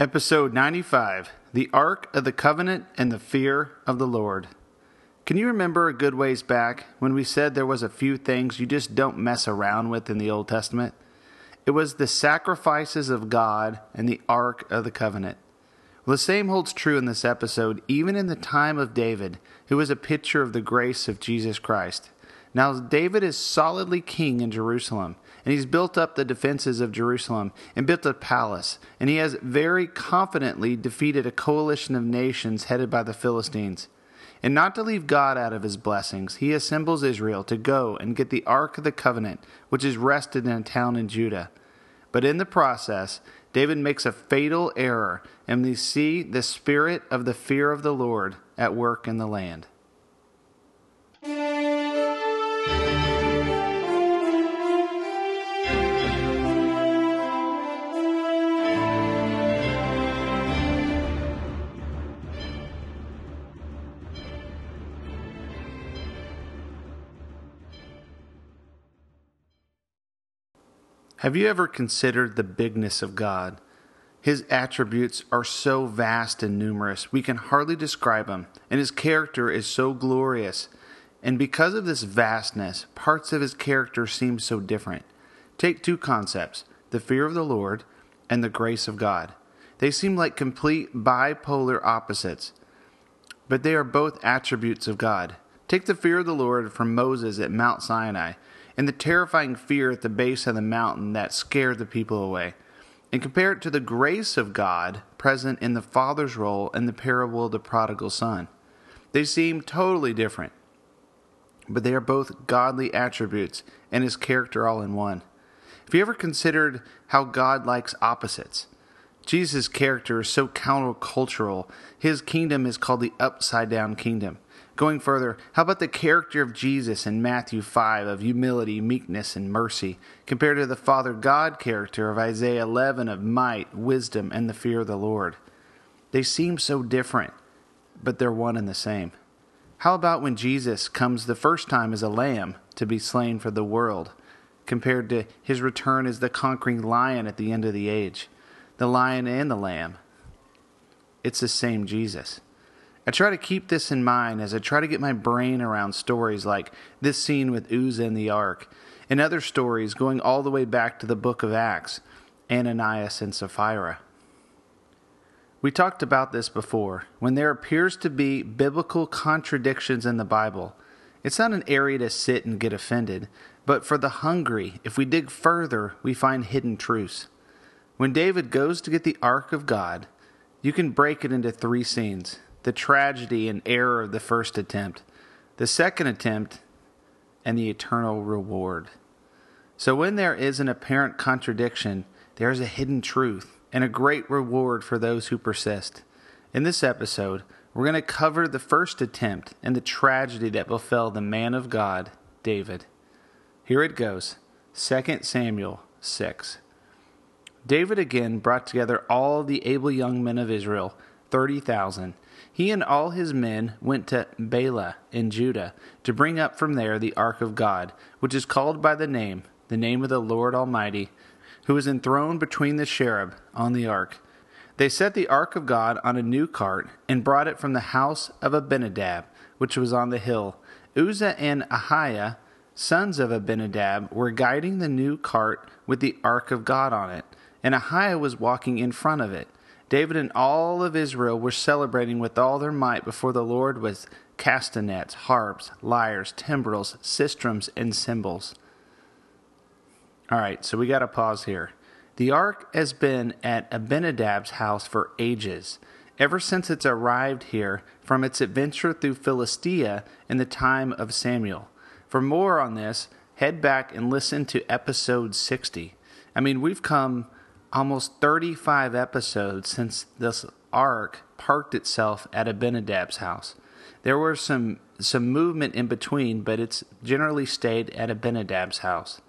Episode 95 The Ark of the Covenant and the Fear of the Lord. Can you remember a good ways back when we said there was a few things you just don't mess around with in the Old Testament? It was the sacrifices of God and the Ark of the Covenant. Well, the same holds true in this episode, even in the time of David, who was a picture of the grace of Jesus Christ. Now, David is solidly king in Jerusalem, and he's built up the defenses of Jerusalem and built a palace, and he has very confidently defeated a coalition of nations headed by the Philistines. And not to leave God out of his blessings, he assembles Israel to go and get the Ark of the Covenant, which is rested in a town in Judah. But in the process, David makes a fatal error, and we see the spirit of the fear of the Lord at work in the land. Have you ever considered the bigness of God? His attributes are so vast and numerous, we can hardly describe them, and his character is so glorious. And because of this vastness, parts of his character seem so different. Take two concepts the fear of the Lord and the grace of God. They seem like complete bipolar opposites, but they are both attributes of God. Take the fear of the Lord from Moses at Mount Sinai and the terrifying fear at the base of the mountain that scared the people away, and compare it to the grace of God present in the Father's role in the parable of the prodigal son. They seem totally different, but they are both godly attributes and his character all in one. Have you ever considered how God likes opposites? Jesus' character is so countercultural. His kingdom is called the upside down kingdom. Going further, how about the character of Jesus in Matthew 5 of humility, meekness, and mercy, compared to the Father God character of Isaiah 11 of might, wisdom, and the fear of the Lord? They seem so different, but they're one and the same. How about when Jesus comes the first time as a lamb to be slain for the world, compared to his return as the conquering lion at the end of the age? The lion and the lamb. It's the same Jesus. I try to keep this in mind as I try to get my brain around stories like this scene with Uzzah and the ark, and other stories going all the way back to the book of Acts, Ananias and Sapphira. We talked about this before. When there appears to be biblical contradictions in the Bible, it's not an area to sit and get offended, but for the hungry, if we dig further, we find hidden truths. When David goes to get the ark of God, you can break it into three scenes the tragedy and error of the first attempt, the second attempt, and the eternal reward. So, when there is an apparent contradiction, there is a hidden truth and a great reward for those who persist. In this episode, we're going to cover the first attempt and the tragedy that befell the man of God, David. Here it goes 2 Samuel 6. David again brought together all the able young men of Israel, 30,000 he and all his men went to Baalah in Judah to bring up from there the ark of God, which is called by the name, the name of the Lord Almighty, who is enthroned between the cherub on the ark. They set the ark of God on a new cart and brought it from the house of Abinadab, which was on the hill. Uzzah and Ahiah, sons of Abinadab, were guiding the new cart with the ark of God on it, and Ahiah was walking in front of it. David and all of Israel were celebrating with all their might before the Lord with castanets, harps, lyres, timbrels, sistrums, and cymbals. All right, so we got to pause here. The ark has been at Abinadab's house for ages, ever since it's arrived here from its adventure through Philistia in the time of Samuel. For more on this, head back and listen to episode 60. I mean, we've come almost 35 episodes since this ark parked itself at Abinadab's house. There were some some movement in between, but it's generally stayed at Abinadab's house.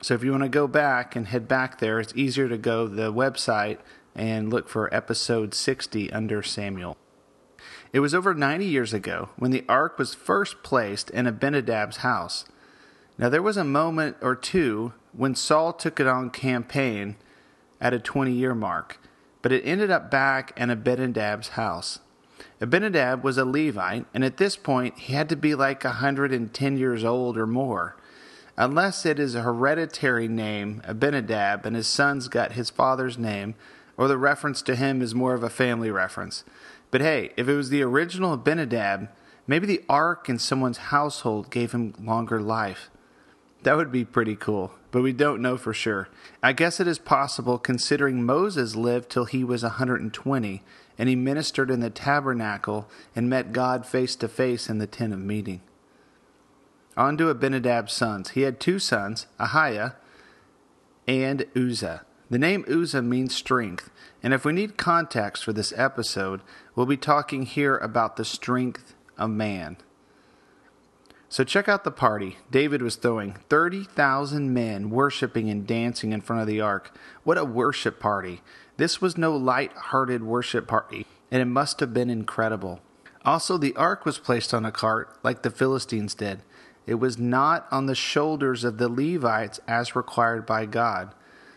So if you want to go back and head back there, it's easier to go the website and look for episode 60 under Samuel. It was over 90 years ago when the ark was first placed in Abinadab's house. Now there was a moment or two when Saul took it on campaign at a 20 year mark, but it ended up back in Abinadab's house. Abinadab was a Levite, and at this point he had to be like a 110 years old or more. Unless it is a hereditary name, Abinadab, and his sons got his father's name, or the reference to him is more of a family reference. But hey, if it was the original Abinadab, maybe the ark in someone's household gave him longer life. That would be pretty cool, but we don't know for sure. I guess it is possible considering Moses lived till he was a 120 and he ministered in the tabernacle and met God face to face in the tent of meeting. On to Abinadab's sons. He had two sons, Ahiah and Uzzah. The name Uzzah means strength, and if we need context for this episode, we'll be talking here about the strength of man. So check out the party. David was throwing 30,000 men worshiping and dancing in front of the ark. What a worship party! This was no light hearted worship party, and it must have been incredible. Also, the ark was placed on a cart like the Philistines did. It was not on the shoulders of the Levites as required by God.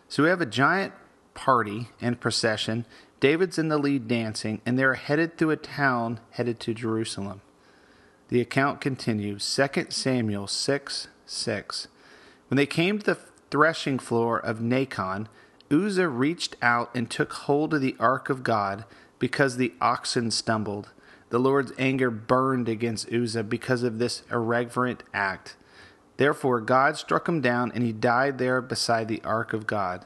So we have a giant party and procession. David's in the lead dancing, and they're headed through a town headed to Jerusalem. The account continues 2 Samuel 6 6. When they came to the threshing floor of Nacon, Uzzah reached out and took hold of the ark of God because the oxen stumbled. The Lord's anger burned against Uzzah because of this irreverent act. Therefore, God struck him down, and he died there beside the ark of God.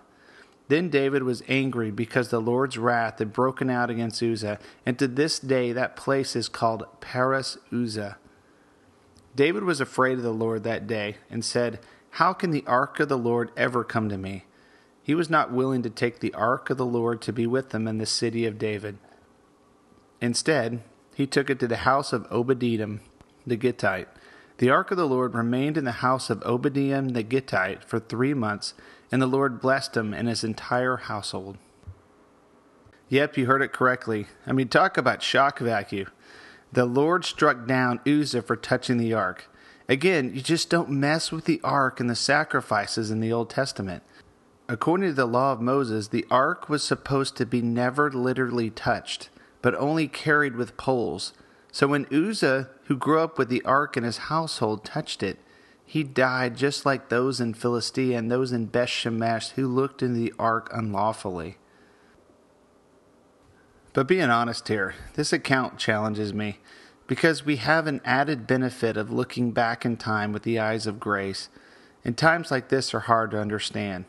Then David was angry because the Lord's wrath had broken out against Uzzah, and to this day that place is called Perez Uzzah. David was afraid of the Lord that day and said, How can the ark of the Lord ever come to me? He was not willing to take the ark of the Lord to be with him in the city of David. Instead, he took it to the house of Obed-Edom the Gittite. The ark of the Lord remained in the house of Obed-Edom the Gittite for three months and the Lord blessed him and his entire household. Yep, you heard it correctly. I mean, talk about shock vacuum. The Lord struck down Uzzah for touching the ark. Again, you just don't mess with the ark and the sacrifices in the Old Testament. According to the law of Moses, the ark was supposed to be never literally touched, but only carried with poles. So when Uzzah, who grew up with the ark in his household, touched it, he died just like those in Philistia and those in Beth Shemesh who looked into the ark unlawfully. But being honest here, this account challenges me because we have an added benefit of looking back in time with the eyes of grace, and times like this are hard to understand.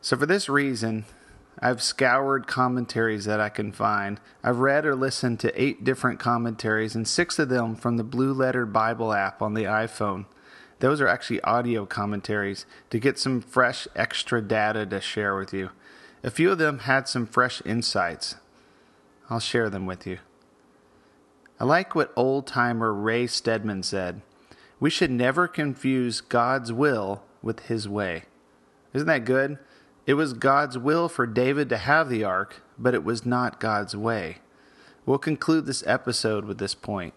So, for this reason, I've scoured commentaries that I can find. I've read or listened to eight different commentaries, and six of them from the Blue Letter Bible app on the iPhone. Those are actually audio commentaries to get some fresh extra data to share with you. A few of them had some fresh insights. I'll share them with you. I like what old timer Ray Stedman said. We should never confuse God's will with his way. Isn't that good? It was God's will for David to have the ark, but it was not God's way. We'll conclude this episode with this point.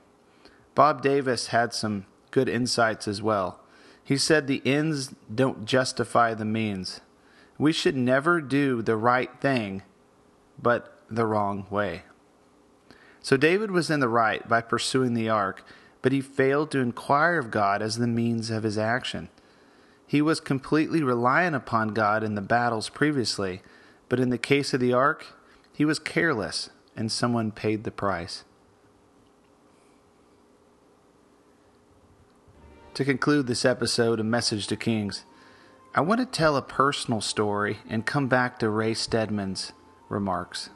Bob Davis had some good insights as well. He said the ends don't justify the means. We should never do the right thing, but the wrong way. So David was in the right by pursuing the ark, but he failed to inquire of God as the means of his action. He was completely reliant upon God in the battles previously, but in the case of the ark, he was careless and someone paid the price. To conclude this episode of Message to Kings, I want to tell a personal story and come back to Ray Stedman's remarks.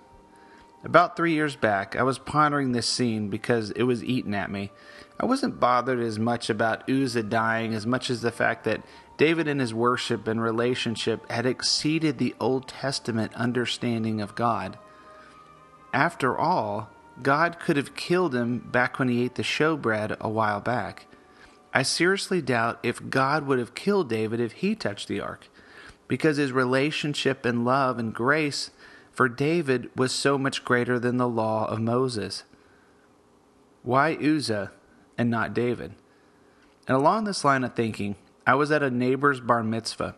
About three years back, I was pondering this scene because it was eating at me. I wasn't bothered as much about Uzzah dying as much as the fact that David in his worship and relationship had exceeded the Old Testament understanding of God. After all, God could have killed him back when he ate the showbread a while back. I seriously doubt if God would have killed David if he touched the ark, because his relationship and love and grace for David was so much greater than the law of Moses. Why Uzzah and not David? And along this line of thinking, I was at a neighbor's bar mitzvah.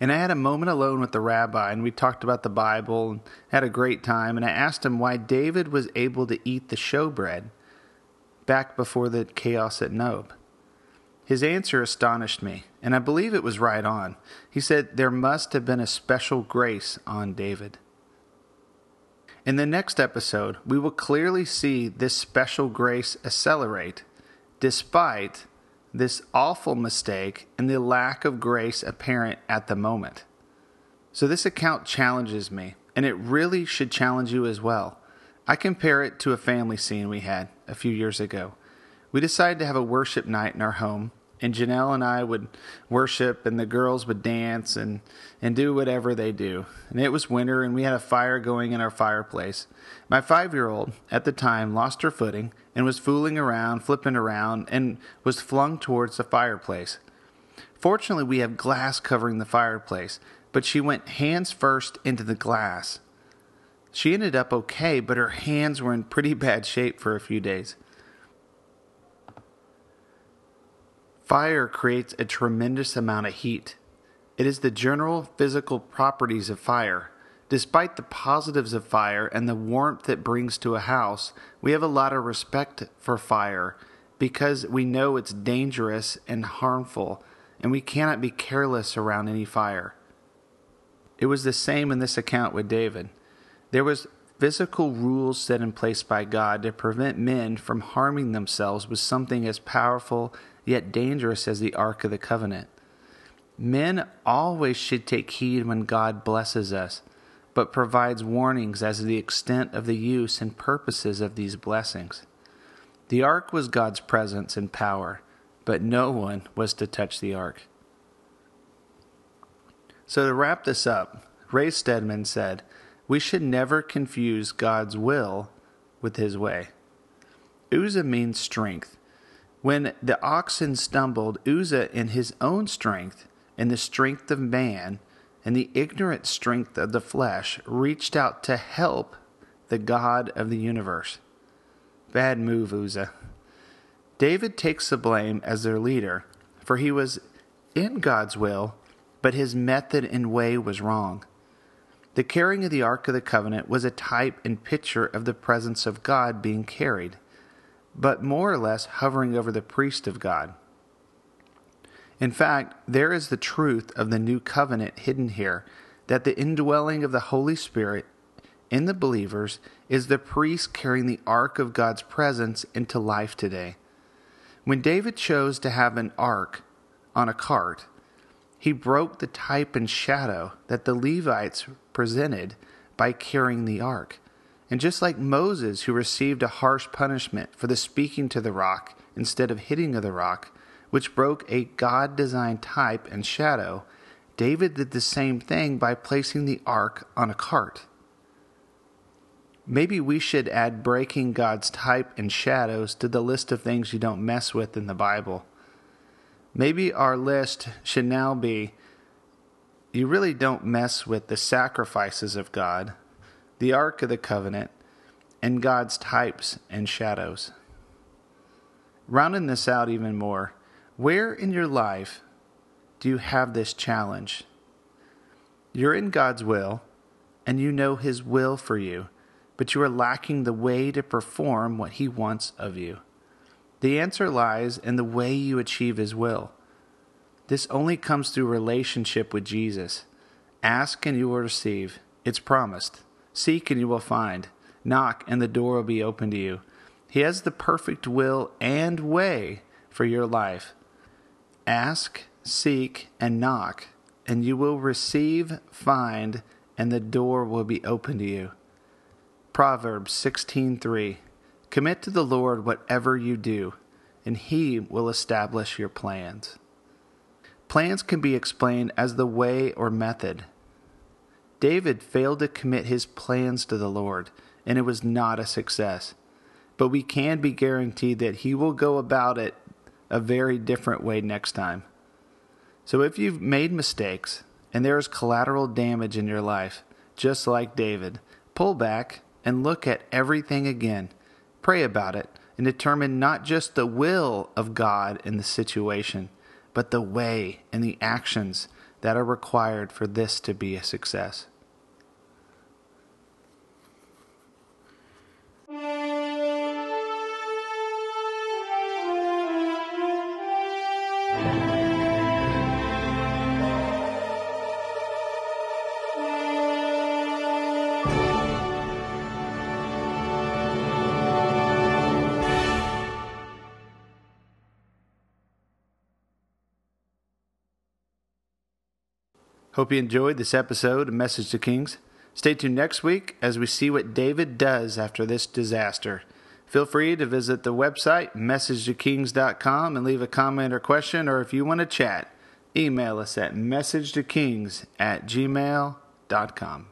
And I had a moment alone with the rabbi, and we talked about the Bible and had a great time. And I asked him why David was able to eat the showbread back before the chaos at Nob. His answer astonished me, and I believe it was right on. He said there must have been a special grace on David. In the next episode, we will clearly see this special grace accelerate despite this awful mistake and the lack of grace apparent at the moment. So, this account challenges me, and it really should challenge you as well. I compare it to a family scene we had a few years ago. We decided to have a worship night in our home, and Janelle and I would worship, and the girls would dance and, and do whatever they do. And it was winter, and we had a fire going in our fireplace. My five year old at the time lost her footing and was fooling around, flipping around, and was flung towards the fireplace. Fortunately, we have glass covering the fireplace, but she went hands first into the glass. She ended up okay, but her hands were in pretty bad shape for a few days. Fire creates a tremendous amount of heat. It is the general physical properties of fire. Despite the positives of fire and the warmth it brings to a house, we have a lot of respect for fire because we know it's dangerous and harmful, and we cannot be careless around any fire. It was the same in this account with David. There was physical rules set in place by God to prevent men from harming themselves with something as powerful yet dangerous as the Ark of the Covenant. Men always should take heed when God blesses us but provides warnings as to the extent of the use and purposes of these blessings. The ark was God's presence and power, but no one was to touch the ark. So, to wrap this up, Ray Stedman said, We should never confuse God's will with his way. Uzzah means strength. When the oxen stumbled, Uzzah, in his own strength and the strength of man, and the ignorant strength of the flesh reached out to help the God of the universe. Bad move, Uzzah. David takes the blame as their leader, for he was in God's will, but his method and way was wrong. The carrying of the Ark of the Covenant was a type and picture of the presence of God being carried, but more or less hovering over the priest of God. In fact, there is the truth of the new covenant hidden here that the indwelling of the Holy Spirit in the believers is the priest carrying the ark of God's presence into life today. When David chose to have an ark on a cart, he broke the type and shadow that the Levites presented by carrying the ark. And just like Moses, who received a harsh punishment for the speaking to the rock instead of hitting of the rock, which broke a God designed type and shadow, David did the same thing by placing the ark on a cart. Maybe we should add breaking God's type and shadows to the list of things you don't mess with in the Bible. Maybe our list should now be you really don't mess with the sacrifices of God, the Ark of the Covenant, and God's types and shadows. Rounding this out even more, where in your life do you have this challenge? You're in God's will, and you know His will for you, but you are lacking the way to perform what He wants of you. The answer lies in the way you achieve His will. This only comes through relationship with Jesus. Ask and you will receive. It's promised. Seek and you will find. Knock and the door will be open to you. He has the perfect will and way for your life. Ask, seek, and knock, and you will receive, find, and the door will be open to you. Proverbs 16:3 Commit to the Lord whatever you do, and he will establish your plans. Plans can be explained as the way or method. David failed to commit his plans to the Lord, and it was not a success. But we can be guaranteed that he will go about it a very different way next time. So if you've made mistakes and there is collateral damage in your life, just like David, pull back and look at everything again. Pray about it and determine not just the will of God in the situation, but the way and the actions that are required for this to be a success. Hope you enjoyed this episode of Message to Kings. Stay tuned next week as we see what David does after this disaster. Feel free to visit the website, messagetokings.com, and leave a comment or question, or if you want to chat, email us at messagetokings at gmail.com.